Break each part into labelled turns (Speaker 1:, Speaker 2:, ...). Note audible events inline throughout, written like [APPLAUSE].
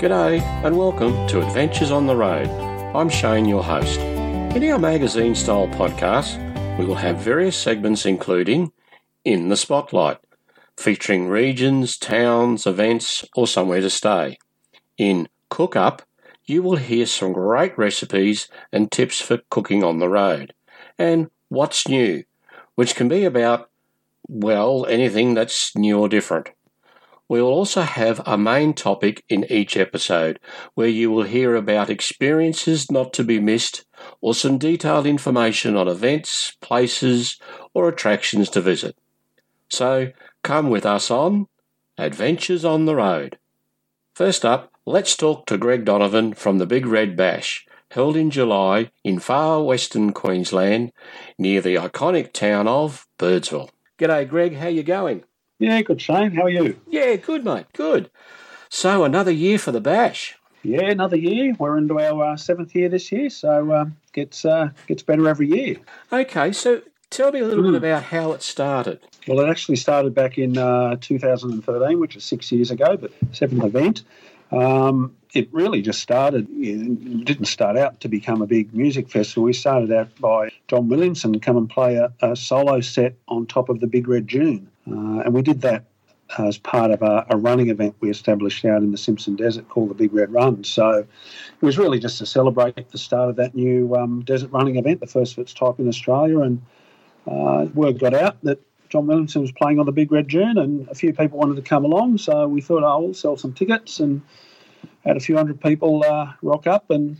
Speaker 1: G'day and welcome to Adventures on the Road. I'm Shane, your host. In our magazine style podcast, we will have various segments including In the Spotlight, featuring regions, towns, events, or somewhere to stay. In Cook Up, you will hear some great recipes and tips for cooking on the road. And What's New, which can be about, well, anything that's new or different. We'll also have a main topic in each episode where you will hear about experiences not to be missed or some detailed information on events, places, or attractions to visit. So come with us on Adventures on the Road. First up, let's talk to Greg Donovan from the Big Red Bash, held in July in far western Queensland near the iconic town of Birdsville. G'day, Greg. How you going?
Speaker 2: Yeah, good, Shane. How are you?
Speaker 1: Yeah, good, mate. Good. So another year for the bash.
Speaker 2: Yeah, another year. We're into our uh, seventh year this year, so um, gets uh, gets better every year.
Speaker 1: Okay, so tell me a little mm. bit about how it started.
Speaker 2: Well, it actually started back in uh, 2013, which is six years ago, but seventh event. Um, it really just started. It didn't start out to become a big music festival. We started out by John Williamson come and play a, a solo set on top of the Big Red Dune. Uh, and we did that as part of a, a, running event we established out in the Simpson Desert called the Big Red Run. So it was really just to celebrate the start of that new um, desert running event, the first of its type in Australia. And uh, word got out that John Williamson was playing on the Big Red Dune, and a few people wanted to come along. So we thought, oh, we'll sell some tickets, and had a few hundred people uh, rock up, and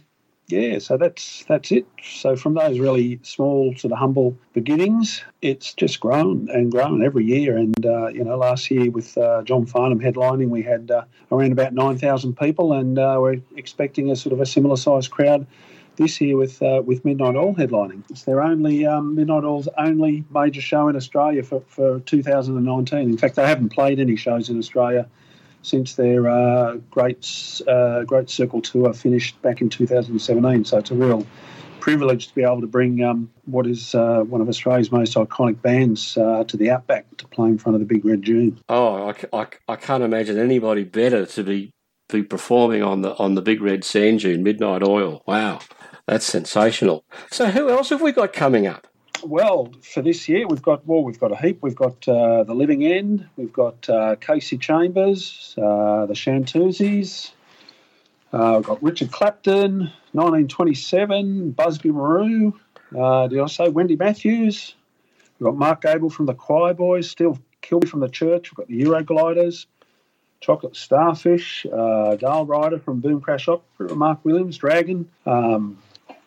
Speaker 2: yeah, so that's that's it. So from those really small, sort of humble beginnings, it's just grown and grown every year. And uh, you know, last year with uh, John Farnham headlining, we had uh, around about nine thousand people, and uh, we're expecting a sort of a similar sized crowd this year with uh, with Midnight Oil headlining. It's their only um, Midnight Oil's only major show in Australia for, for 2019. In fact, they haven't played any shows in Australia since their uh, Great uh, Great Circle tour finished back in 2017. So it's a real privilege to be able to bring um, what is uh, one of Australia's most iconic bands uh, to the Outback to play in front of the Big Red Dune.
Speaker 1: Oh, I, I, I can't imagine anybody better to be be performing on the on the Big Red Sand Dune, Midnight Oil. Wow, that's sensational. So who else have we got coming up?
Speaker 2: Well, for this year, we've got well, we've got a heap. We've got uh, the Living End. We've got uh, Kasey Chambers, uh, the Chantoozies. Uh, we've got Richard Clapton, 1927, Busby Marou. Uh, did I say Wendy Matthews? We've got Mark Gable from the Choir Boys, Steve Kilbey from the Church. We've got the Eurogliders, Chocolate Starfish, uh, Dale Ryder from Boom Crash Opera, Marc Williams, Dragon, um,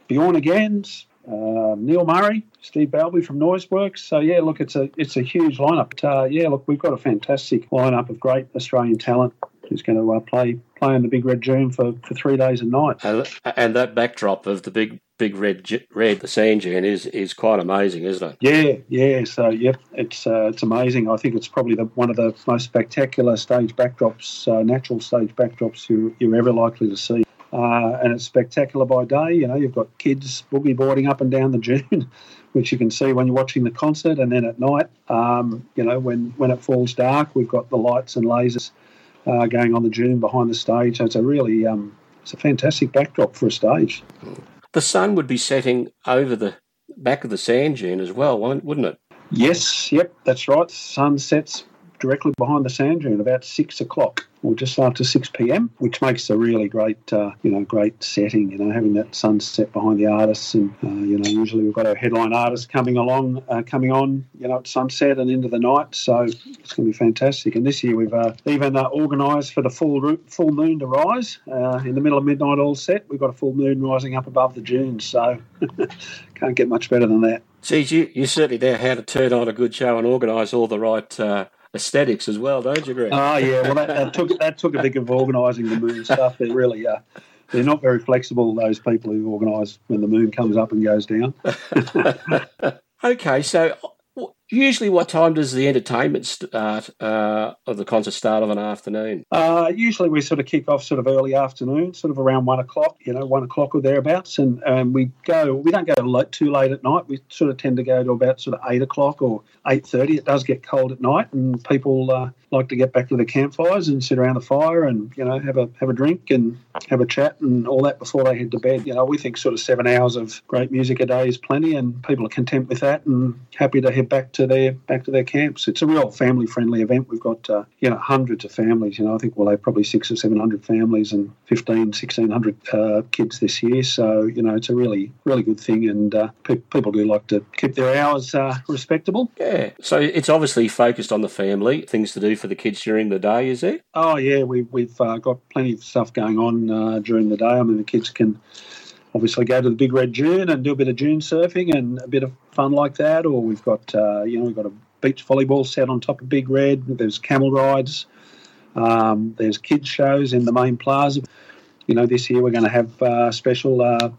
Speaker 2: Bjorn Again's, uh, Neil Murray, Steve Balbi from Noiseworks. So yeah, look, it's a it's a huge lineup. But, uh, yeah, look, we've got a fantastic lineup of great Australian talent who's going to uh, play play in the Big Red Dune for, for three days and nights.
Speaker 1: And, and that backdrop of the big big red red the sand dune is is quite amazing, isn't it?
Speaker 2: Yeah, yeah. So yep, it's uh, it's amazing. I think it's probably the, one of the most spectacular stage backdrops, uh, natural stage backdrops you, you're ever likely to see. Uh, and it's spectacular by day. You know, you've got kids boogie boarding up and down the dune, [LAUGHS] which you can see when you're watching the concert. And then at night, um, you know, when, when it falls dark, we've got the lights and lasers uh, going on the dune behind the stage. So it's a really, um, it's a fantastic backdrop for a stage.
Speaker 1: The sun would be setting over the back of the sand dune as well, wouldn't it?
Speaker 2: Yes, yep, that's right. Sun sets directly behind the sand dune about six o'clock or just after 6 p.m., which makes a really great, uh, you know, great setting. You know, having that sunset behind the artists, and uh, you know, usually we've got our headline artists coming along, uh, coming on, you know, at sunset and into the night. So it's going to be fantastic. And this year we've uh, even uh, organised for the full full moon to rise uh, in the middle of Midnight Oil's set. We've got a full moon rising up above the dunes, so [LAUGHS] can't get much better than that.
Speaker 1: See, you, you certainly know how to turn on a good show and organise all the right aesthetics as well, don't you, Greg?
Speaker 2: Oh yeah, well that, that took that took a bit of organising the moon stuff. They're really uh, they're not very flexible. Those people who organise when the moon comes up and goes down. [LAUGHS]
Speaker 1: okay, so Usually, what time does the entertainment start uh, of the concert start of an afternoon?
Speaker 2: Uh, usually, we sort of kick off sort of early afternoon, sort of around one o'clock. You know, one o'clock or thereabouts, and um, we go. We don't go too late at night. We sort of tend to go to about sort of eight o'clock or eight thirty. It does get cold at night, and people uh, like to get back to the campfires and sit around the fire and you know have a have a drink and have a chat and all that before they head to bed. You know, we think sort of seven hours of great music a day is plenty, and people are content with that and happy to head back to their back to their camps. It's a real family friendly event. We've got uh, you know hundreds of families. You know, I think we'll have probably six or seven hundred families and 15, 1600 uh, kids this year. So you know, it's a really really good thing, and uh, pe- people do like to keep their hours uh, respectable.
Speaker 1: Yeah. So it's obviously focused on the family, things to do for the kids during the day. Is there?
Speaker 2: Oh yeah, we, we've uh, got plenty of stuff going on uh, during the day. I mean, the kids can obviously go to the big red dune and do a bit of dune surfing and a bit of fun like that. Or we've got uh, you know we've got a beach volleyball set on top of Big Red. There's camel rides. Um, there's kids shows in the main plaza. You know, this year we're going to have uh, special uh,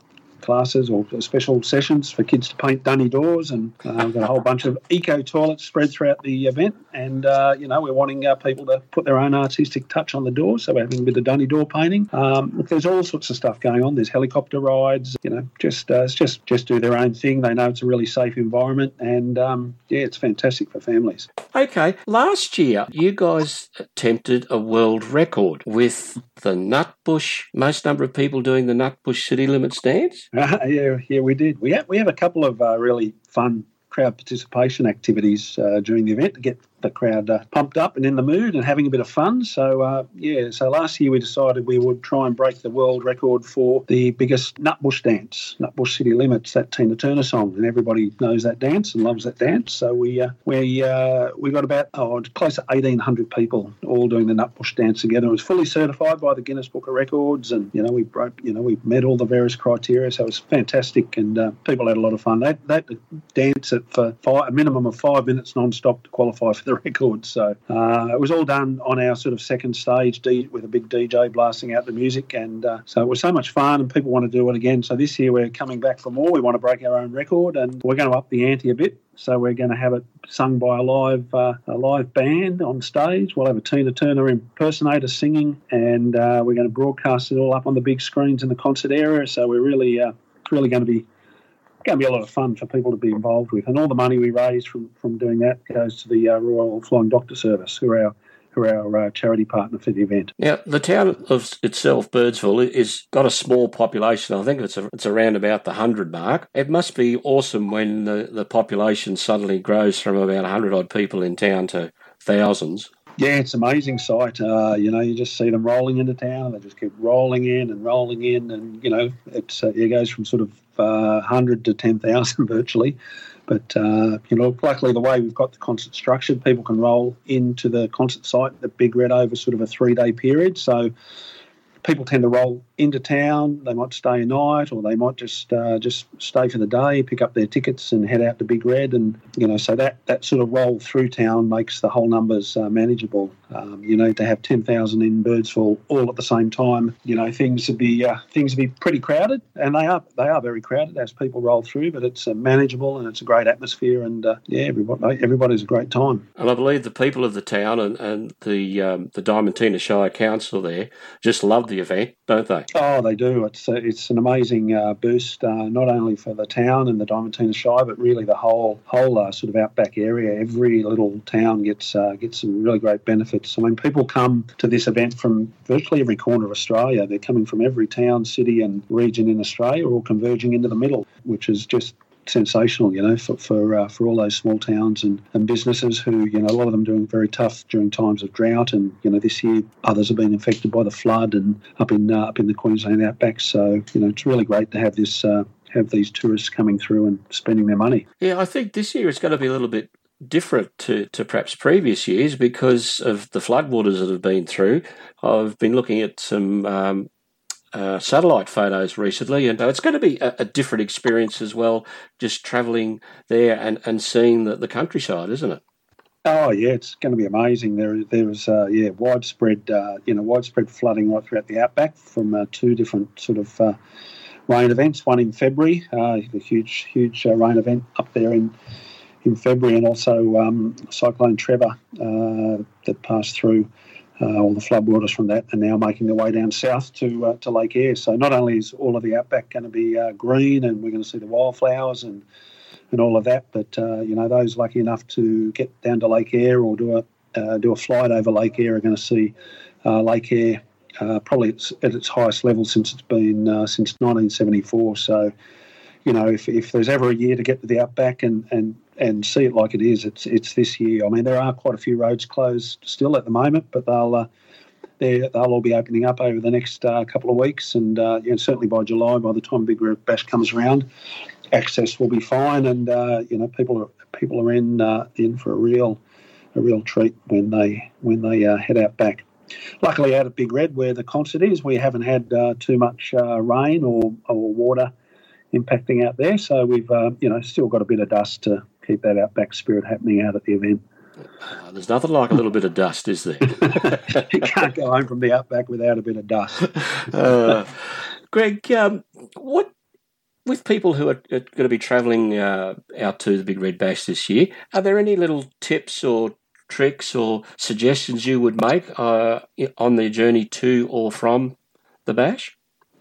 Speaker 2: classes or special sessions for kids to paint dunny doors, and uh, we've got a whole bunch of eco toilets spread throughout the event. And uh, you know, we're wanting uh, people to put their own artistic touch on the door, so we're having a bit of dunny door painting. Um, look, there's all sorts of stuff going on. There's helicopter rides. You know, just uh, just just do their own thing. They know it's a really safe environment, and um, yeah, it's fantastic for families.
Speaker 1: Okay, last year you guys attempted a world record with the Nutbush. Most number of people doing the Nutbush city limits dance. [LAUGHS]
Speaker 2: yeah, yeah, we did. We have we have a couple of uh, really fun crowd participation activities uh, during the event to get the crowd uh, pumped up and in the mood and having a bit of fun. So, uh, yeah, so last year we decided we would try and break the world record for the biggest Nutbush dance, Nutbush City Limits, that Tina Turner song. And everybody knows that dance and loves that dance. So we uh, we uh, we got about oh, close to 1,800 people all doing the Nutbush dance together. It was fully certified by the Guinness Book of Records. And, you know, we broke, you know, we met all the various criteria. So it was fantastic. And uh, people had a lot of fun. They, they dance it for five, a minimum of five minutes non-stop to qualify for the [LAUGHS] record. So uh, it was all done on our sort of second stage D, with a big DJ blasting out the music, and uh, so it was so much fun, and people want to do it again. So this year we're coming back for more. We want to break our own record, and we're going to up the ante a bit. So we're going to have it sung by a live uh, a live band on stage. We'll have a Tina Turner impersonator singing, and uh, we're going to broadcast it all up on the big screens in the concert area. So we're really uh, really going to be going to be a lot of fun for people to be involved with. And all the money we raise from, from doing that goes to the uh, Royal Flying Doctor Service, who are our who are our uh, charity partner for the event.
Speaker 1: Now, the town of itself, Birdsville, is got a small population. I think it's a, it's around about the hundred mark. It must be awesome when the, the population suddenly grows from about hundred odd people in town to thousands.
Speaker 2: Yeah, it's an amazing sight. Uh, you know, you just see them rolling into town, and they just keep rolling in and rolling in, and you know, it's uh, it goes from sort of uh, 100 to 10,000 [LAUGHS] virtually. But, uh, you know, luckily the way we've got the concert structured, people can roll into the concert site, the Big Red, over sort of a three day period. So people tend to roll into town. They might stay a night, or they might just uh, just stay for the day, pick up their tickets, and head out to Big Red. And you know, so that that sort of roll through town makes the whole numbers uh, manageable. Um, you know, to have ten thousand in Birdsville all at the same time, you know, things would be uh, things would be pretty crowded, and they are they are very crowded as people roll through. But it's uh, manageable and it's a great atmosphere, and uh, yeah, everybody everybody's a great time.
Speaker 1: And I believe the people of the town and, and the um, the Diamantina Shire Council there just love the event, don't they?
Speaker 2: Oh, they do. It's a, it's an amazing uh, boost, uh, not only for the town and the Diamantina Shire, but really the whole whole uh, sort of outback area. Every little town gets uh, gets some really great benefits. I mean, people come to this event from virtually every corner of Australia. They're coming from every town, city, and region in Australia, all converging into the middle, which is just sensational, you know, for for, uh, for all those small towns and, and businesses who, you know, a lot of them doing very tough during times of drought, and you know, this year others have been affected by the flood and up in uh, up in the Queensland outback. So you know, it's really great to have this. Uh, have these tourists coming through and spending their money.
Speaker 1: Yeah, I think this year it's going to be a little bit different to, to perhaps previous years because of the floodwaters that have been through. I've been looking at some um, uh, satellite photos recently, and it's going to be a, a different experience as well, just travelling there and, and seeing the, the countryside, isn't it?
Speaker 2: Oh yeah, it's going to be amazing. There, there was uh, yeah widespread, uh, you know, widespread flooding right throughout the outback from uh, two different sort of uh, rain events. One in February, uh, a huge, huge rain event up there in in February, and also um, Cyclone Trevor that passed through uh, all the floodwaters from that are now making their way down south to uh, to Lake Eyre. So not only is all of the outback going to be uh, green, and we're going to see the wildflowers and and all of that, but uh, you know those lucky enough to get down to Lake Eyre or do a uh, do a flight over Lake Eyre are going to see uh, Lake Eyre probably at its highest level since it's been since 1974. So, you know, if, if there's ever a year to get to the outback and, and, and see it like it is, it's it's this year. I mean, there are quite a few roads closed still at the moment, but they'll uh, they'll all be opening up over the next uh, couple of weeks, and uh, certainly by July, by the time Big Red Bash comes around, access will be fine, and uh, you know, people are people are in in for a real a real treat when they when they head out back. Luckily, out at Big Red, where the concert is, we haven't had uh, too much uh, rain or, or water impacting out there. So we've uh, you know still got a bit of dust to keep that outback spirit happening out at the event.
Speaker 1: Uh, there's nothing like a little bit of dust, is there? [LAUGHS]
Speaker 2: you can't go home from the outback without a bit of dust. [LAUGHS]
Speaker 1: Uh, Greg, um, what with people who are, are going to be travelling uh, out to the Big Red Bash this year, are there any little tips or tricks or suggestions you would make uh, on their journey to or from the bash?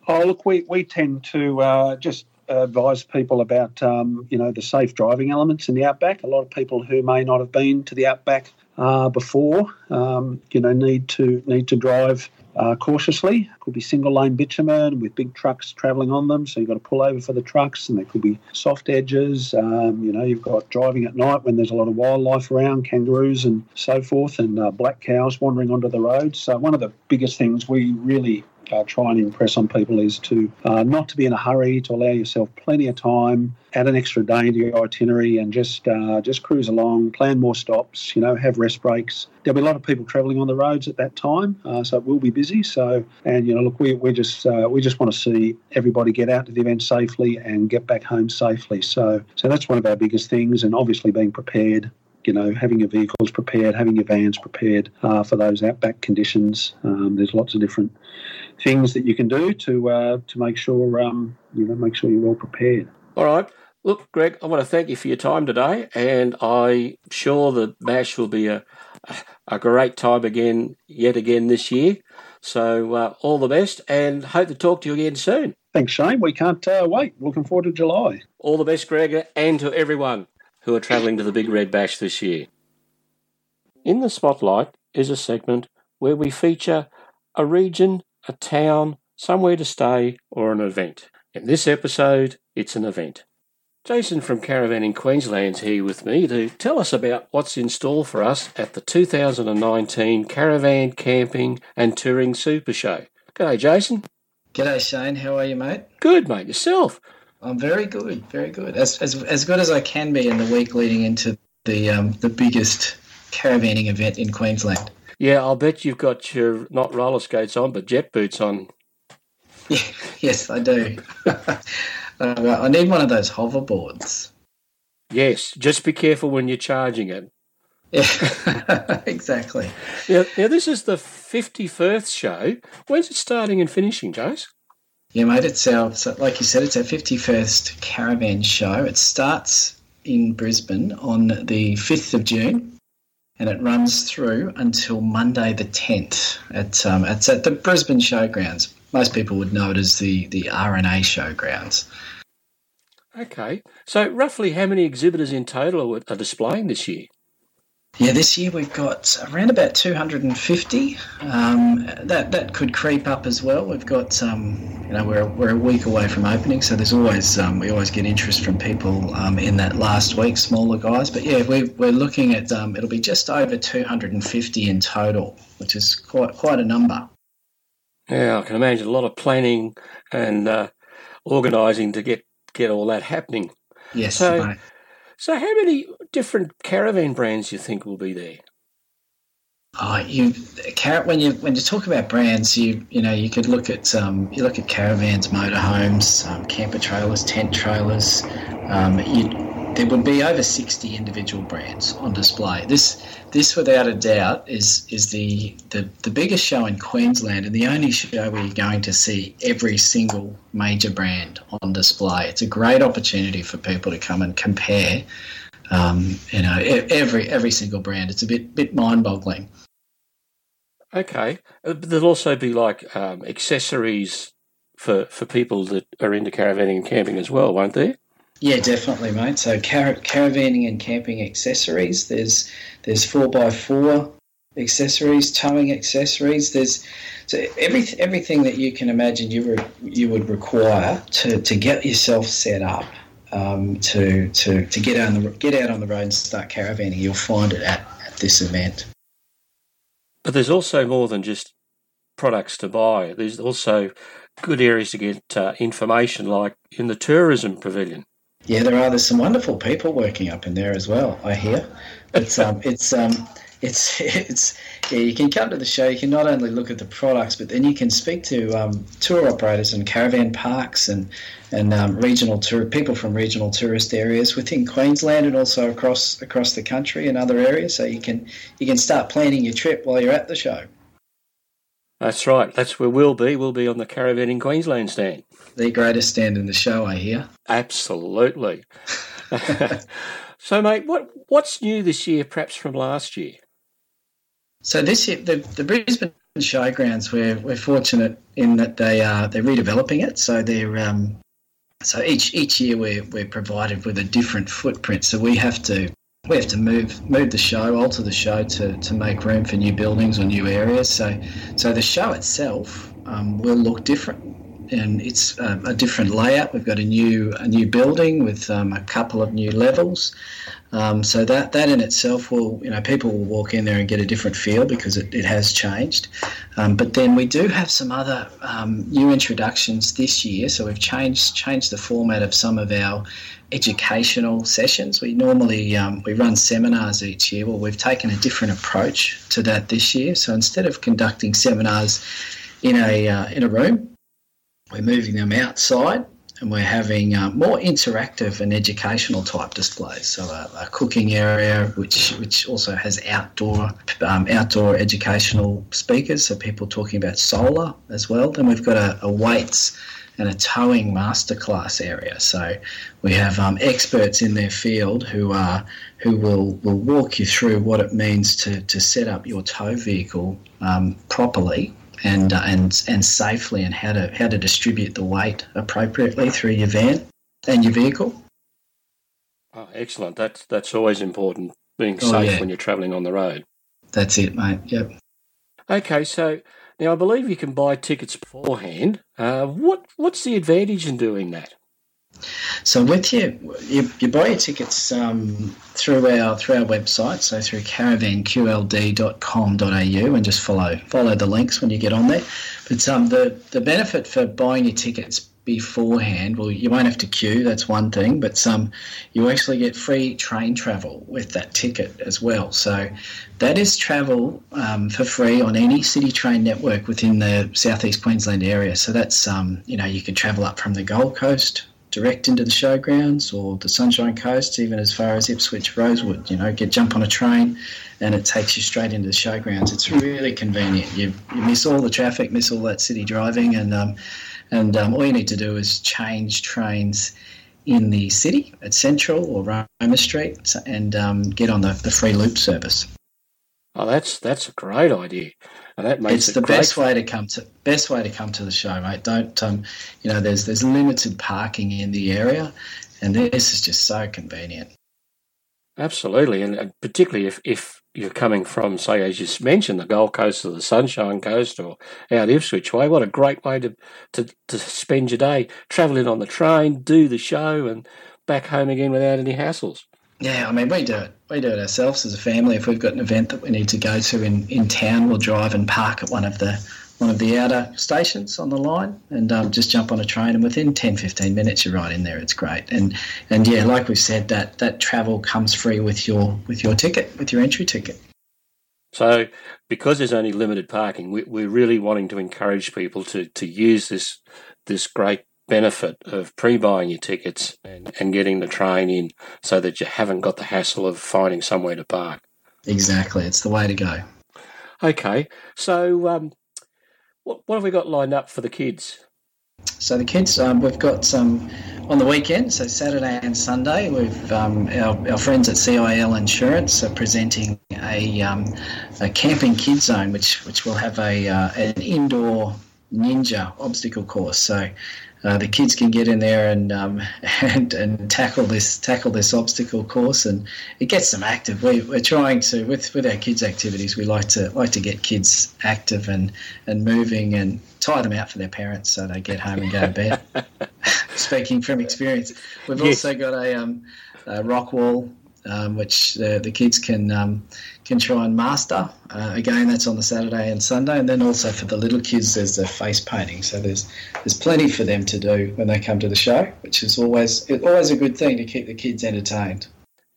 Speaker 2: Oh, look, we, we tend to uh, just advise people about um, you know the safe driving elements in the outback. A lot of people who may not have been to the outback uh, before, um, you know, need to need to drive uh, cautiously. It could be single lane bitumen with big trucks travelling on them, so you've got to pull over for the trucks, and there could be soft edges. Um, you know, you've got driving at night when there's a lot of wildlife around, kangaroos and so forth, and uh, black cows wandering onto the roads. So one of the biggest things we really uh, try and impress on people is to uh, not to be in a hurry, to allow yourself plenty of time, add an extra day into your itinerary, and just uh, just cruise along. Plan more stops. You know, have rest breaks. There'll be a lot of people travelling on the roads at that time, uh, so it will be busy. So, and you know, look, we we just uh, we just want to see everybody get out to the event safely and get back home safely. So, so that's one of our biggest things, and obviously being prepared you know, having your vehicles prepared, having your vans prepared uh, for those outback conditions. Um, there's lots of different things that you can do to uh, to make sure um, you know make sure you're well prepared.
Speaker 1: All right. Look, Greg, I want to thank you for your time today, and I'm sure the bash will be a a great time again, yet again this year. So uh, all the best, and hope to talk to you again soon.
Speaker 2: Thanks, Shane. We can't uh, wait. Looking forward to July.
Speaker 1: All the best, Greg, and to everyone who are travelling to the Big Red Bash this year. In the Spotlight is a segment where we feature a region a town, somewhere to stay, or an event. In this episode, it's an event. Jason from Caravanning Queensland's here with me to tell us about what's in store for us at the 2019 Caravan Camping and Touring Super Show. G'day, Jason.
Speaker 3: G'day, Shane. How are you, mate?
Speaker 1: Good, mate. Yourself?
Speaker 3: I'm very good, very good. As, as, as good as I can be in the week leading into the um, the biggest caravanning event in Queensland.
Speaker 1: Yeah, I'll bet you've got your not roller skates on, but jet boots on.
Speaker 3: Yeah, [LAUGHS] yes, I do. [LAUGHS] uh, I need one of those hoverboards.
Speaker 1: Yes, just be careful when you're charging it.
Speaker 3: Yeah, [LAUGHS] exactly.
Speaker 1: Now, now, this is the 51st show. When's it starting and finishing, Jace?
Speaker 3: Yeah, mate, it's our, so like you said, it's our 51st caravan show. It starts in Brisbane on the 5th of June and it runs through until Monday the 10th. At, um, it's at the Brisbane Showgrounds. Most people would know it as the, the RNA Showgrounds.
Speaker 1: Okay. So, roughly how many exhibitors in total are displaying this year?
Speaker 3: Yeah, this year we've got around about 250. Um, that that could creep up as well. We've got, um, you know, we're, we're a week away from opening, so there's always um, we always get interest from people um, in that last week, smaller guys. But yeah, we, we're looking at um, it'll be just over 250 in total, which is quite quite a number.
Speaker 1: Yeah, I can imagine a lot of planning and uh, organising to get get all that happening.
Speaker 3: Yes. So, mate.
Speaker 1: So, how many different caravan brands do you think will be there?
Speaker 3: Oh, you when you when you talk about brands, you you know you could look at um, you look at caravans, motorhomes, um, camper trailers, tent trailers. Um, you there would be over 60 individual brands on display. This, this without a doubt, is is the, the, the biggest show in Queensland and the only show where you're going to see every single major brand on display. It's a great opportunity for people to come and compare. Um, you know, every every single brand. It's a bit bit mind boggling.
Speaker 1: Okay, uh, there'll also be like um, accessories for for people that are into caravanning and camping as well, won't there?
Speaker 3: Yeah, definitely, mate. So car- caravanning and camping accessories. There's there's four by four accessories, towing accessories. There's so every, everything that you can imagine you re, you would require to, to get yourself set up um, to, to to get on the get out on the road and start caravanning. You'll find it at, at this event.
Speaker 1: But there's also more than just products to buy. There's also good areas to get uh, information, like in the tourism pavilion.
Speaker 3: Yeah, there are. There's some wonderful people working up in there as well. I hear. It's um, [LAUGHS] it's um, it's it's yeah. You can come to the show. You can not only look at the products, but then you can speak to um, tour operators and caravan parks and and um, regional tour people from regional tourist areas within Queensland and also across across the country and other areas. So you can you can start planning your trip while you're at the show.
Speaker 1: That's right. That's where we'll be. We'll be on the Caravanning Queensland stand.
Speaker 3: The greatest stand in the show, I hear.
Speaker 1: Absolutely. [LAUGHS] [LAUGHS] so, mate, what what's new this year, perhaps from last year?
Speaker 3: So this year, the, the Brisbane Showgrounds, we're, we're fortunate in that they are they're redeveloping it. So they're um, so each each year we're we're provided with a different footprint. So we have to we have to move move the show, alter the show to, to make room for new buildings or new areas. So so the show itself um, will look different and it's a, a, different layout. We've got a new a new building with um, a couple of new levels. Um, so that that in itself will, you know, people will walk in there and get a different feel because it, it has changed. Um, but then we do have some other um, new introductions this year. So we've changed changed the format of some of our educational sessions. We normally um, we run seminars each year. Well, we've taken a different approach to that this year. So instead of conducting seminars in a uh, in a room, we're moving them outside and we're having uh, more interactive and educational type displays. So a, a, cooking area, which which also has outdoor um, outdoor educational speakers, so people talking about solar as well. Then we've got a, a weights and a towing masterclass area. So we have um, experts in their field who are who will will walk you through what it means to to set up your tow vehicle um, properly and uh, and and safely, and how to how to distribute the weight appropriately through your van and your vehicle.
Speaker 1: Oh, excellent! That's that's always important. Being oh, safe yeah. when you're travelling on the road.
Speaker 3: That's it, mate. Yep.
Speaker 1: Okay, so now I believe you can buy tickets beforehand. Uh, what what's the advantage in doing that?
Speaker 3: So with you, you, you buy your tickets um, through our through our website, so through caravanqld.com.au, and just follow follow the links when you get on there. But um, the the benefit for buying your tickets beforehand, well, you won't have to queue. That's one thing, but um, you actually get free train travel with that ticket as well. So that is travel um, for free on any city train network within the southeast Queensland area. So that's um, you know you can travel up from the Gold Coast direct into the showgrounds or the Sunshine Coast, even as far as Ipswich, Rosewood. You know, get jump on a train, and it takes you straight into the showgrounds. It's really convenient. You, you miss all the traffic, miss all that city driving, and um, and um, all you need to do is change trains in the city at Central or Roma Street and um, get on the, the free loop service.
Speaker 1: Oh, that's that's a great idea, and that makes
Speaker 3: it's it the
Speaker 1: great.
Speaker 3: best way to come to best way to come to the show, mate. Don't um, you know? There's there's limited parking in the area, and this is just so convenient.
Speaker 1: Absolutely, and particularly if if you're coming from, say, as you mentioned, the Gold Coast or the Sunshine Coast or out Ipswich Way, what a great way to to, to spend your day travelling on the train, do the show, and back home again without any hassles.
Speaker 3: Yeah, I mean, we do it. We do it ourselves as a family. If we've got an event that we need to go to in, in town, we'll drive and park at one of the one of the outer stations on the line and um, just jump on a train and within 10 15 minutes you're right in there it's great and and yeah like we said that that travel comes free with your with your ticket with your entry ticket
Speaker 1: so because there's only limited parking we, we're really wanting to encourage people to to use this this great benefit of pre-buying your tickets and, and getting the train in so that you haven't got the hassle of finding somewhere to park.
Speaker 3: Exactly, it's the way to go.
Speaker 1: Okay, so um, what, what have we got lined up for the kids?
Speaker 3: So the kids, um, we've got some on the weekend, so Saturday and Sunday. We've um, our, our friends at CIL Insurance are presenting a, um, a camping kids zone, which which will have a uh, an indoor ninja obstacle course. So uh, the kids can get in there and um, [LAUGHS] and and tackle this tackle this obstacle course, and it gets them active. We, we're trying to with with our kids' activities. We like to like to get kids active and and moving and tie them out for their parents so they get home and go to bed. [LAUGHS] [LAUGHS] Speaking from experience, we've yes. also got a, um, a rock wall um, which the, the kids can um, can try and master. Uh, again, that's on the Saturday and Sunday, and then also for the little kids, there's the face painting. So there's there's plenty for them to do when they come to the show, which is always always a good thing to keep the kids entertained.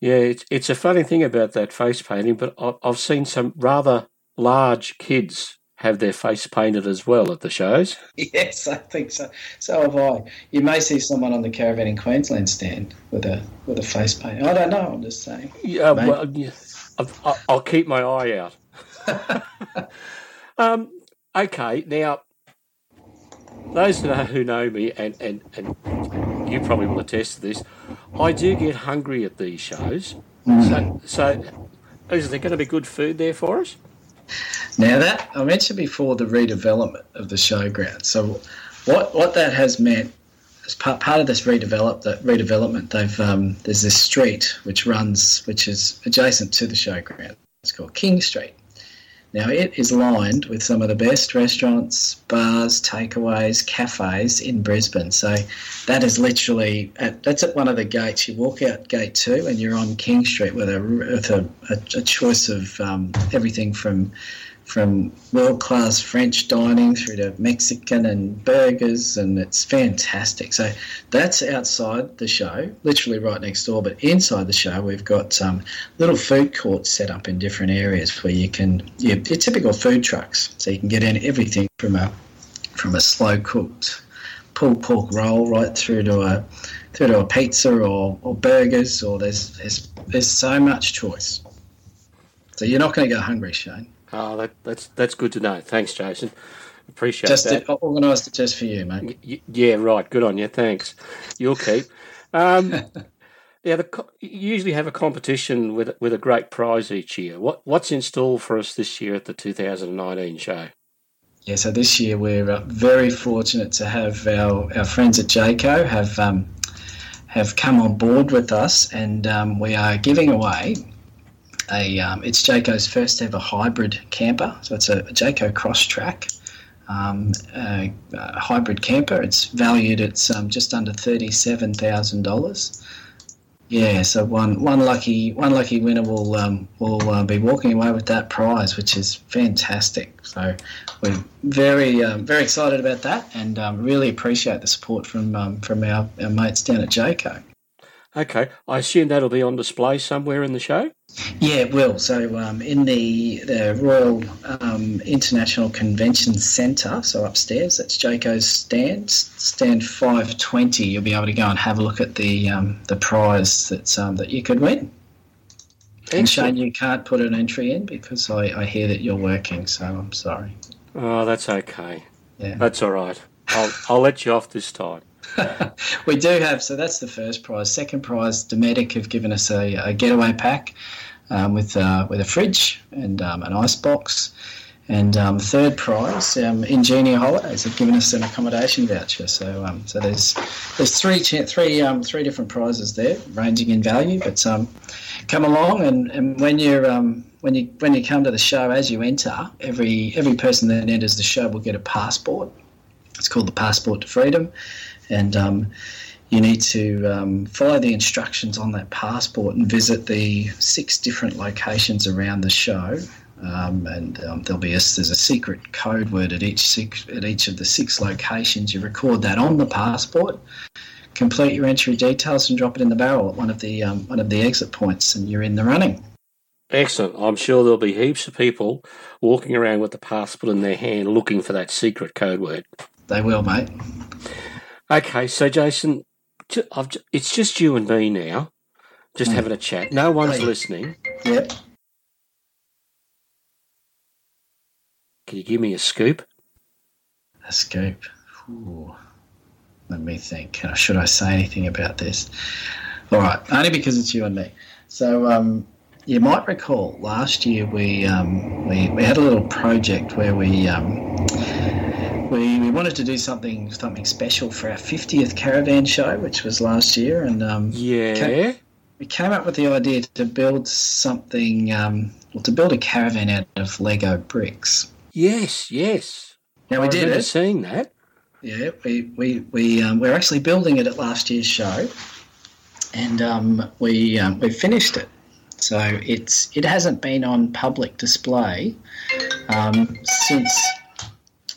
Speaker 1: Yeah, it's it's a funny thing about that face painting, but I've seen some rather large kids have their face painted as well at the shows. [LAUGHS]
Speaker 3: Yes, I think so. So have I. You may see someone on the Caravanning Queensland stand with a with a face paint. I don't know. I'm just saying.
Speaker 1: Yeah, Maybe. well, yeah, I'll, I'll, keep my eye out. [LAUGHS] um, okay, now those who know me, and, and, and you probably will attest to this, I do get hungry at these shows. Mm. So, so is there going to be good food there for us?
Speaker 3: Now that I mentioned before the redevelopment of the showground. So what what that has meant as part, part of this redevelop that redevelopment, they've um, there's this street which runs which is adjacent to the showground. It's called King Street. Now it is lined with some of the best restaurants, bars, takeaways, cafes in Brisbane. So that is literally at, that's at one of the gates. You walk out gate two, and you're on King Street with a with a, a, a choice of um, everything from from world class French dining through to Mexican and burgers, and it's fantastic. So that's outside the show, literally right next door. But inside the show, we've got um, little food courts set up in different areas where you can, yeah, your typical food trucks. So you can get in everything from a from a slow cooked pulled pork roll right through to a through to a pizza or, or burgers, or there's there's there's so much choice. So you're not going to go hungry, Shane.
Speaker 1: Oh, that, that's that's good to know. Thanks, Jason. Appreciate
Speaker 3: just
Speaker 1: that.
Speaker 3: Just organised it just for you, mate.
Speaker 1: Y- yeah, right. Good on you. Thanks. You'll keep. Um, yeah, [LAUGHS] the, you usually have a competition with with a great prize each year. What what's in store for us this year at the 2019 show?
Speaker 3: Yeah, so this year we're uh, very fortunate to have our, our friends at Jayco have um, have come on board with us, and um, we are giving away a um, it's Jayco's first ever hybrid camper. So it's a, a Jayco Crosstrak um, a, a hybrid camper. It's valued at um, just under thirty seven thousand dollars. Yeah, so one one lucky one lucky winner will um, will uh, be walking away with that prize, which is fantastic. So we're very um, very excited about that, and um, really appreciate the support from um, from our, our mates down at Jayco.
Speaker 1: Okay, I assume that'll be on display somewhere in the show.
Speaker 3: Yeah, it will. So um, in the, the Royal um, International Convention Centre, so upstairs, that's Jayco's stand, stand 520. You'll be able to go and have a look at the um, the prize that's um, that you could win. Excellent. And Shane, you can't put an entry in because I, I hear that you're working, so I'm sorry.
Speaker 1: Oh, that's okay. Yeah, that's all right. I'll I'll let you off this time. [LAUGHS]
Speaker 3: we do have so that's the first prize. Second prize, Dometic have given us a, a getaway pack um, with uh, with a fridge and um, an ice box. And um, third prize, um, Ingenia Holidays have given us an accommodation voucher. So, um, so there's there's three three um, three different prizes there, ranging in value. But um, come along, and, and when you um, when you when you come to the show, as you enter, every every person that enters the show will get a passport. It's called the Passport to Freedom, and um, you need to um, follow the instructions on that passport and visit the six different locations around the show. Um, and um, there'll be a, there's a secret code word at each six, at each of the six locations. You record that on the passport, complete your entry details, and drop it in the barrel at one of the um, one of the exit points, and you're in the running.
Speaker 1: Excellent. I'm sure there'll be heaps of people walking around with the passport in their hand looking for that secret code word.
Speaker 3: They will, mate.
Speaker 1: Okay, so Jason, it's just you and me now, just mm. having a chat. No one's listening.
Speaker 3: Yep.
Speaker 1: Can you give me a scoop?
Speaker 3: A scoop. Ooh. Let me think. Should I say anything about this? All right, only because it's you and me. So um, you might recall last year we um, we, we had a little project where we um, wanted to do something something special for our 50th caravan show, which was last year, and um,
Speaker 1: Yeah.
Speaker 3: came, we came up with the idea to build something, um, well, to build a caravan out of Lego bricks.
Speaker 1: Yes, yes.
Speaker 3: Now we
Speaker 1: I
Speaker 3: did it.
Speaker 1: seeing that.
Speaker 3: Yeah, we we we um, we're actually building it at last year's show, and um, we um, we finished it. So it's it hasn't been on public display um, since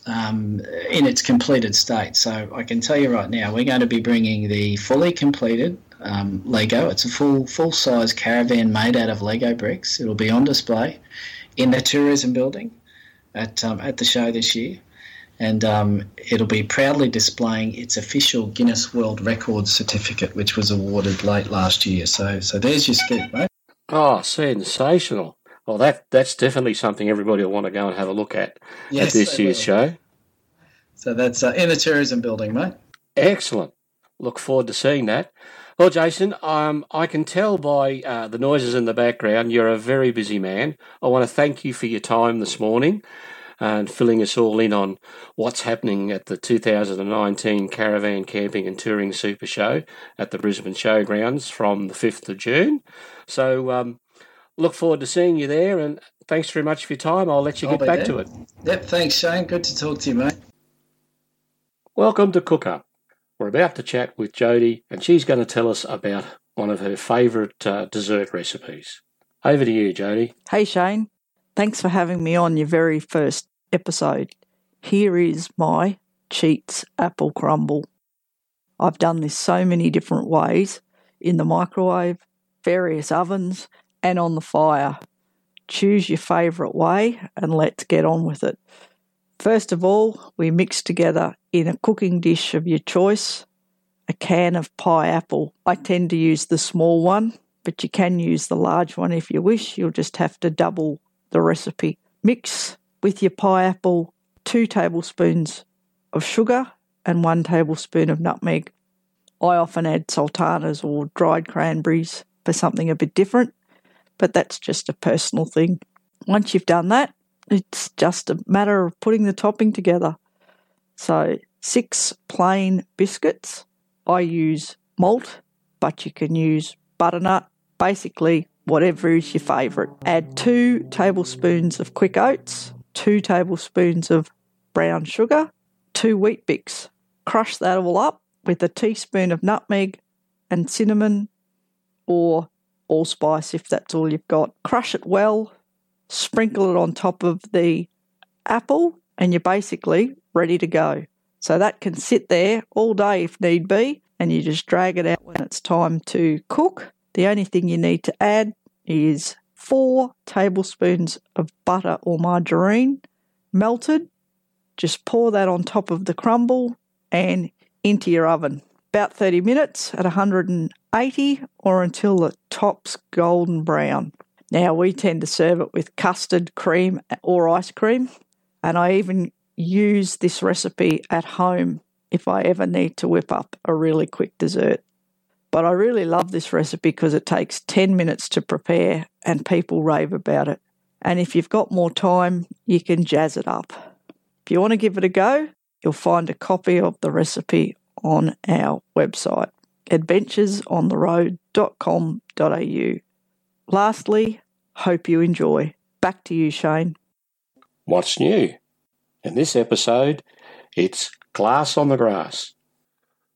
Speaker 3: um, in its completed state. So I can tell you right now, we're going to be bringing the fully completed um, Lego. It's a full full size caravan made out of Lego bricks. It'll be on display in the tourism building at um, at the show this year and um, it'll be proudly displaying its official Guinness World Records certificate, which was awarded late last year. So, so there's your scoop, mate.
Speaker 1: Oh, sensational. Well, that that's definitely something everybody will want to go and have a look at
Speaker 3: Yes,
Speaker 1: at this year's
Speaker 3: will.
Speaker 1: show.
Speaker 3: So that's uh, in the tourism building, mate.
Speaker 1: Excellent. Look forward to seeing that. Well, Jason, um, I can tell by uh, the noises in the background you're a very busy man. I want to thank you for your time this morning and filling us all in on what's happening at the 2019 Caravan Camping and Touring Super Show at the Brisbane Showgrounds from the 5th of June. So, um, look forward to seeing you there and thanks very much for your time. I'll let you
Speaker 3: I'll
Speaker 1: get back
Speaker 3: there.
Speaker 1: to it.
Speaker 3: Yep, thanks, Shane. Good to talk to you, mate.
Speaker 1: Welcome to Cook Up. We're about to chat with Jody, and she's going to tell us about one of her favourite uh, dessert recipes. Over to you, Jody.
Speaker 4: Hey Shane, thanks for having me on your very first episode. Here is my Cheats apple crumble. I've done this so many different ways in the microwave, various ovens, and on the fire. Choose your favourite way and let's get on with it. First of all, we mix together in a cooking dish of your choice a can of pie apple. I tend to use the small one, but you can use the large one if you wish. You'll just have to double the recipe. Mix with your pie apple two tablespoons of sugar and one tablespoon of nutmeg. I often add sultanas or dried cranberries for something a bit different, but that's just a personal thing. Once you've done that, it's just a matter of putting the topping together. So, six plain biscuits. I use malt, but you can use butternut, basically whatever is your favourite. Add two tablespoons of quick oats, two tablespoons of brown sugar, two Weet-Bix. Crush that all up with a teaspoon of nutmeg and cinnamon or allspice if that's all you've got. Crush it well, sprinkle it on top of the apple, and you're basically ready to go. So that can sit there all day if need be, and you just drag it out when it's time to cook. The only thing you need to add is four tablespoons of butter or margarine melted. Just pour that on top of the crumble and into your oven. About 30 minutes at 180 or until the top's golden brown. Now, we tend to serve it with custard, cream, or ice cream, and I even use this recipe at home if I ever need to whip up a really quick dessert. But I really love this recipe because it takes 10 minutes to prepare and people rave about it. And if you've got more time, you can jazz it up. If you want to give it a go, you'll find a copy of the recipe on our website, adventuresontheroad.com.au. Lastly, hope you enjoy. Back to you, Shane.
Speaker 1: What's new? In this episode, it's Glass on the Grass.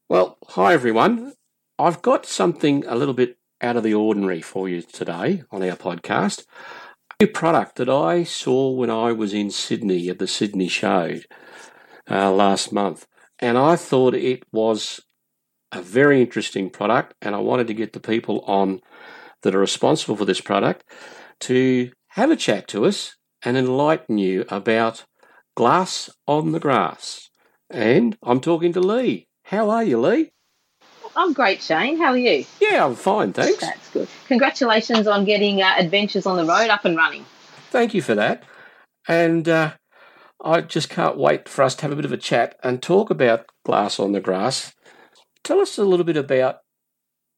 Speaker 1: Well, hi everyone. I've got something a little bit out of the ordinary for you today on our podcast. A new product that I saw when I was in Sydney at the Sydney Show uh, last month. And I thought it was a very interesting product, and I wanted to get the people on that are responsible for this product to have a chat to us and enlighten you about glass on the grass. And I'm talking to Lee. How are you, Lee?
Speaker 5: I'm great, Shane. How are you?
Speaker 1: Yeah, I'm fine, thanks.
Speaker 5: That's good. Congratulations on getting uh, Adventures on the Road up and running.
Speaker 1: Thank you for that. And uh, I just can't wait for us to have a bit of a chat and talk about glass on the grass. Tell us a little bit about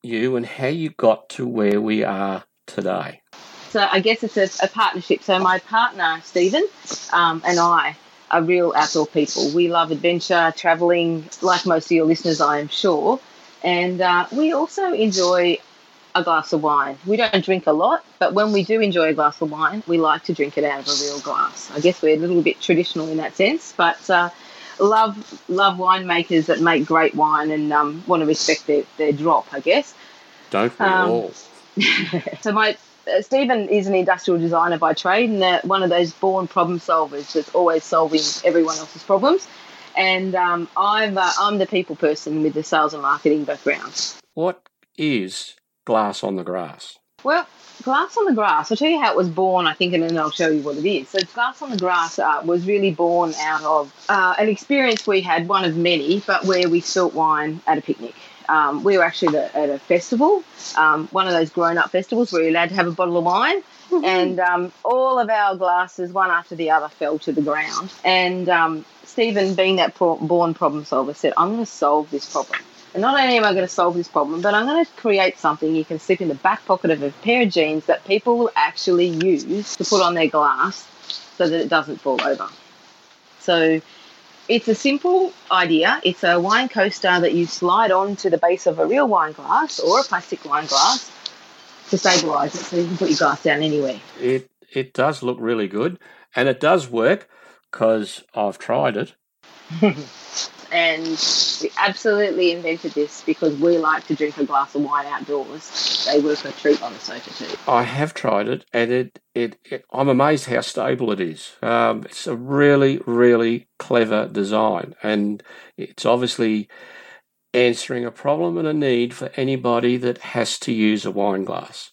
Speaker 1: you and how you got to where we are today.
Speaker 5: So I guess it's a, a partnership. So my partner Stephen um, and I are real outdoor people. We love adventure, traveling, like most of your listeners, I am sure. And uh, we also enjoy a glass of wine. We don't drink a lot, but when we do enjoy a glass of wine, we like to drink it out of a real glass. I guess we're a little bit traditional in that sense, but uh, love love winemakers that make great wine and um, want to respect their, their drop, I guess.
Speaker 1: Don't we
Speaker 5: Um,
Speaker 1: all? [LAUGHS]
Speaker 5: so my uh, Stephen is an industrial designer by trade, and one of those born problem solvers that's always solving everyone else's problems. And um, I'm uh, I'm the people person with the sales and marketing background.
Speaker 1: What is glass on the grass?
Speaker 5: Well, Glass on the Grass, I'll tell you how it was born, I think, and then I'll show you what it is. So, Glass on the Grass uh, was really born out of uh, an experience we had, one of many, but where we spilt wine at a picnic. Um, we were actually at a, at a festival, um, one of those grown up festivals where you're allowed to have a bottle of wine. and um, all of our glasses, one after the other, fell to the ground. And um, Stephen, being that pro- born problem solver, said, I'm going to solve this problem. And not only am I going to solve this problem, but I'm going to create something you can slip in the back pocket of a pair of jeans that people will actually use to put on their glass so that it doesn't fall over. So it's a simple idea. It's a wine coaster that you slide onto the base of a real wine glass or a plastic wine glass to stabilise it so you can put your glass down anywhere.
Speaker 1: It it does look really good, and it does work because I've tried it. [LAUGHS]
Speaker 5: and we absolutely invented this because we like to drink a glass of wine outdoors. They work a treat on the sofa too.
Speaker 1: I have tried it, and it, it, it I'm amazed how stable it is. Um, it's a really, really clever design, and it's obviously answering a problem and a need for anybody that has to use a wine glass.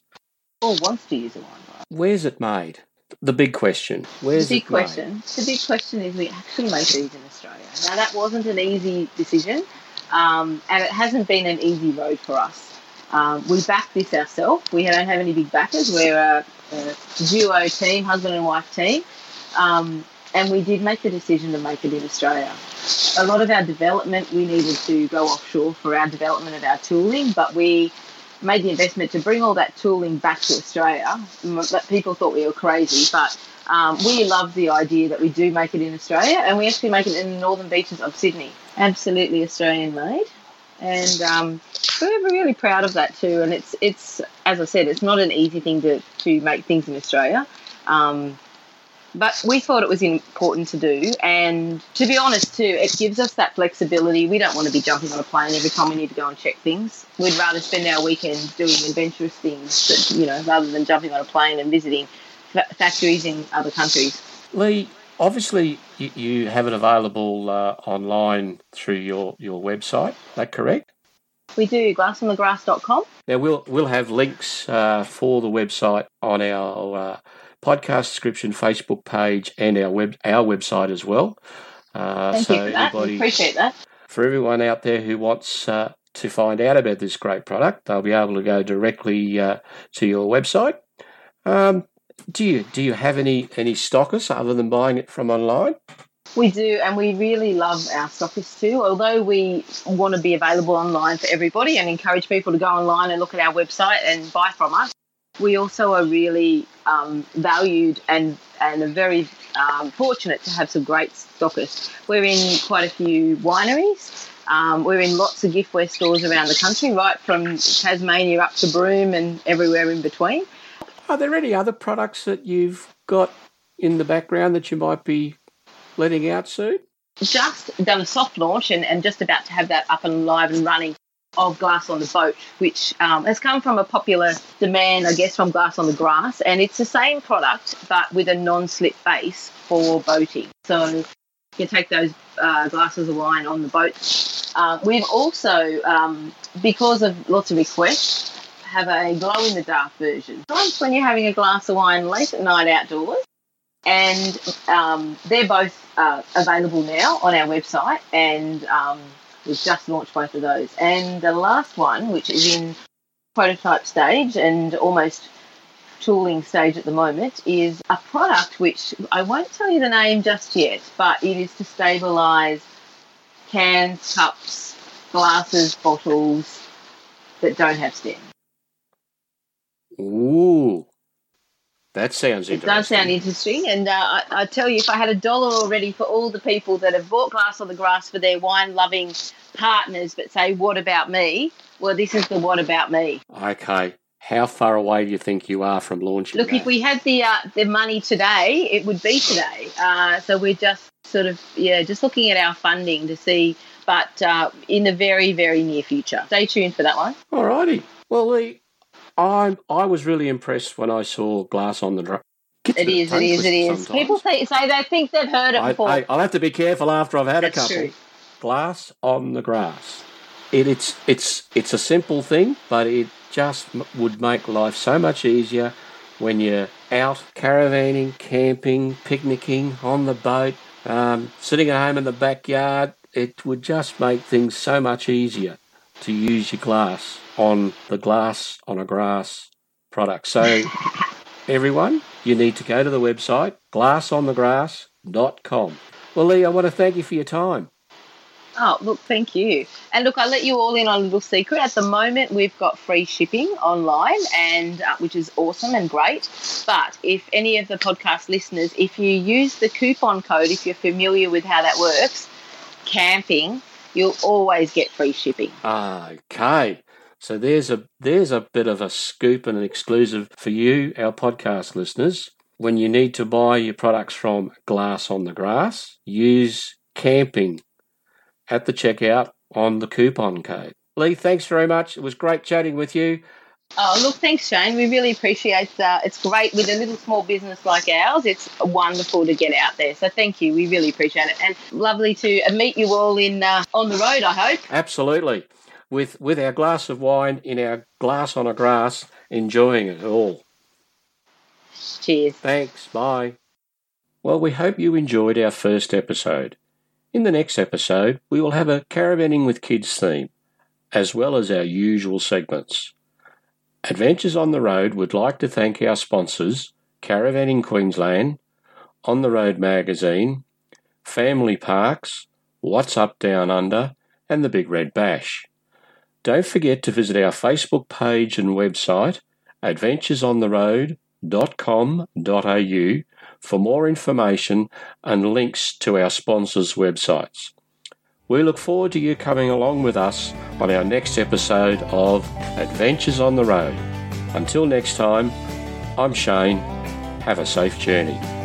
Speaker 5: Or wants to use a wine glass.
Speaker 1: Where's it made? The big question. Where's
Speaker 5: the big
Speaker 1: it made?
Speaker 5: question. The big question is we actually make these in Australia. Now that wasn't an easy decision, um, and it hasn't been an easy road for us. Um, we backed this ourselves. We don't have any big backers. We're a, a duo team, husband and wife team, um, and we did make the decision to make it in Australia. A lot of our development we needed to go offshore for our development of our tooling, but we made the investment to bring all that tooling back to Australia. People thought we were crazy, but um, we love the idea that we do make it in Australia, and we actually make it in the northern beaches of Sydney. Absolutely Australian made, and um, we're really proud of that too. And it's it's as I said, it's not an easy thing to to make things in Australia. Um, but we thought it was important to do, and to be honest, too, it gives us that flexibility. We don't want to be jumping on a plane every time we need to go and check things. We'd rather spend our weekend doing adventurous things, that, you know, rather than jumping on a plane and visiting fa- factories in other countries.
Speaker 1: Lee, obviously you, you have it available uh, online through your, your website. Is that correct?
Speaker 5: We do glassonthegrass.com.
Speaker 1: Now we'll we'll have links uh, for the website on our uh, podcast description, Facebook page, and our web our website as well. Uh,
Speaker 5: Thank
Speaker 1: so
Speaker 5: you for that.
Speaker 1: Anybody,
Speaker 5: appreciate that.
Speaker 1: for everyone out there who wants uh, to find out about this great product, they'll be able to go directly uh, to your website. Um, do you do you have any any stockers other than buying it from online?
Speaker 5: We do, and we really love our stockists too. Although we want to be available online for everybody and encourage people to go online and look at our website and buy from us, we also are really um, valued and and are very um, fortunate to have some great stockists. We're in quite a few wineries. Um, we're in lots of giftware stores around the country, right from Tasmania up to Broome and everywhere in between.
Speaker 1: Are there any other products that you've got in the background that you might be letting out soon?
Speaker 5: just done a soft launch and, and just about to have that up and live and running of Glass on the Boat, which um, has come from a popular demand, I guess, from Glass on the Grass. And it's the same product, but with a non slip base for boating. So you can take those uh, glasses of wine on the boat. Uh, we've also, um, because of lots of requests, have a glow in the dark version. Sometimes when you're having a glass of wine late at night outdoors, and um, they're both uh, available now on our website, and um, we've just launched both of those. And the last one, which is in prototype stage and almost tooling stage at the moment, is a product which I won't tell you the name just yet, but it is to stabilise cans, cups, glasses, bottles that don't have stems.
Speaker 1: Ooh, That sounds
Speaker 5: It
Speaker 1: interesting.
Speaker 5: does sound interesting, and uh, I, I tell you, if I had a dollar already for all the people that have bought Glass on the Grass for their wine-loving partners, but say, "What about me?" Well, this is the "What about me."
Speaker 1: Okay. How far away do you think you are from launching
Speaker 5: Look,
Speaker 1: that?
Speaker 5: if we had the uh, the money today, it would be today. Uh, so we're just sort of yeah, just looking at our funding to see, but uh, in the very very near future. Stay tuned for that one.
Speaker 1: All righty. Well, Lee, I I was really impressed when I saw Glass on the Drum.
Speaker 5: It is, it is, it is. People say, say they think they've heard it before.
Speaker 1: I, I'll have to be careful after I've had
Speaker 5: That's
Speaker 1: a couple.
Speaker 5: true.
Speaker 1: Glass on the grass. It, it's it's it's a simple thing, but it just m- would make life so much easier when you're out caravanning, camping, picnicking on the boat, um, sitting at home in the backyard. It would just make things so much easier to use your glass on the glass on a grass product. So, everyone, you need to go to the website glassonthegrass.com. Well, Lee, I want to thank you for your time.
Speaker 5: Oh, look, thank you. And look, I'll let you all in on a little secret. At the moment, we've got free shipping online, and uh, which is awesome and great. But if any of the podcast listeners, if you use the coupon code, if you're familiar with how that works, camping, you'll always get free shipping.
Speaker 1: Okay. So there's a there's a bit of a scoop and an exclusive for you, our podcast listeners. When you need to buy your products from Glass on the Grass, use camping at the checkout on the coupon code. Lee, thanks very much. It was great chatting with you.
Speaker 5: Oh, look, thanks, Shane. We really appreciate uh, It's great with a little small business like ours. It's wonderful to get out there. So thank you. We really appreciate it. And lovely to meet you all in uh, on the road, I hope.
Speaker 1: Absolutely. With with our glass of wine in our glass on a grass, enjoying it all.
Speaker 5: Cheers.
Speaker 1: Thanks. Bye. Well, we hope you enjoyed our first episode. In the next episode, we will have a caravanning with kids theme, as well as our usual segments. Adventures on the Road would like to thank our sponsors, Caravanning Queensland, On the Road Magazine, Family Parks, What's Up Down Under, and the Big Red Bash. Don't forget to visit our Facebook page and website, adventuresontheroad.com.au, for more information and links to our sponsors' websites. We look forward to you coming along with us on our next episode of Adventures on the Road. Until next time, I'm Shane. Have a safe journey.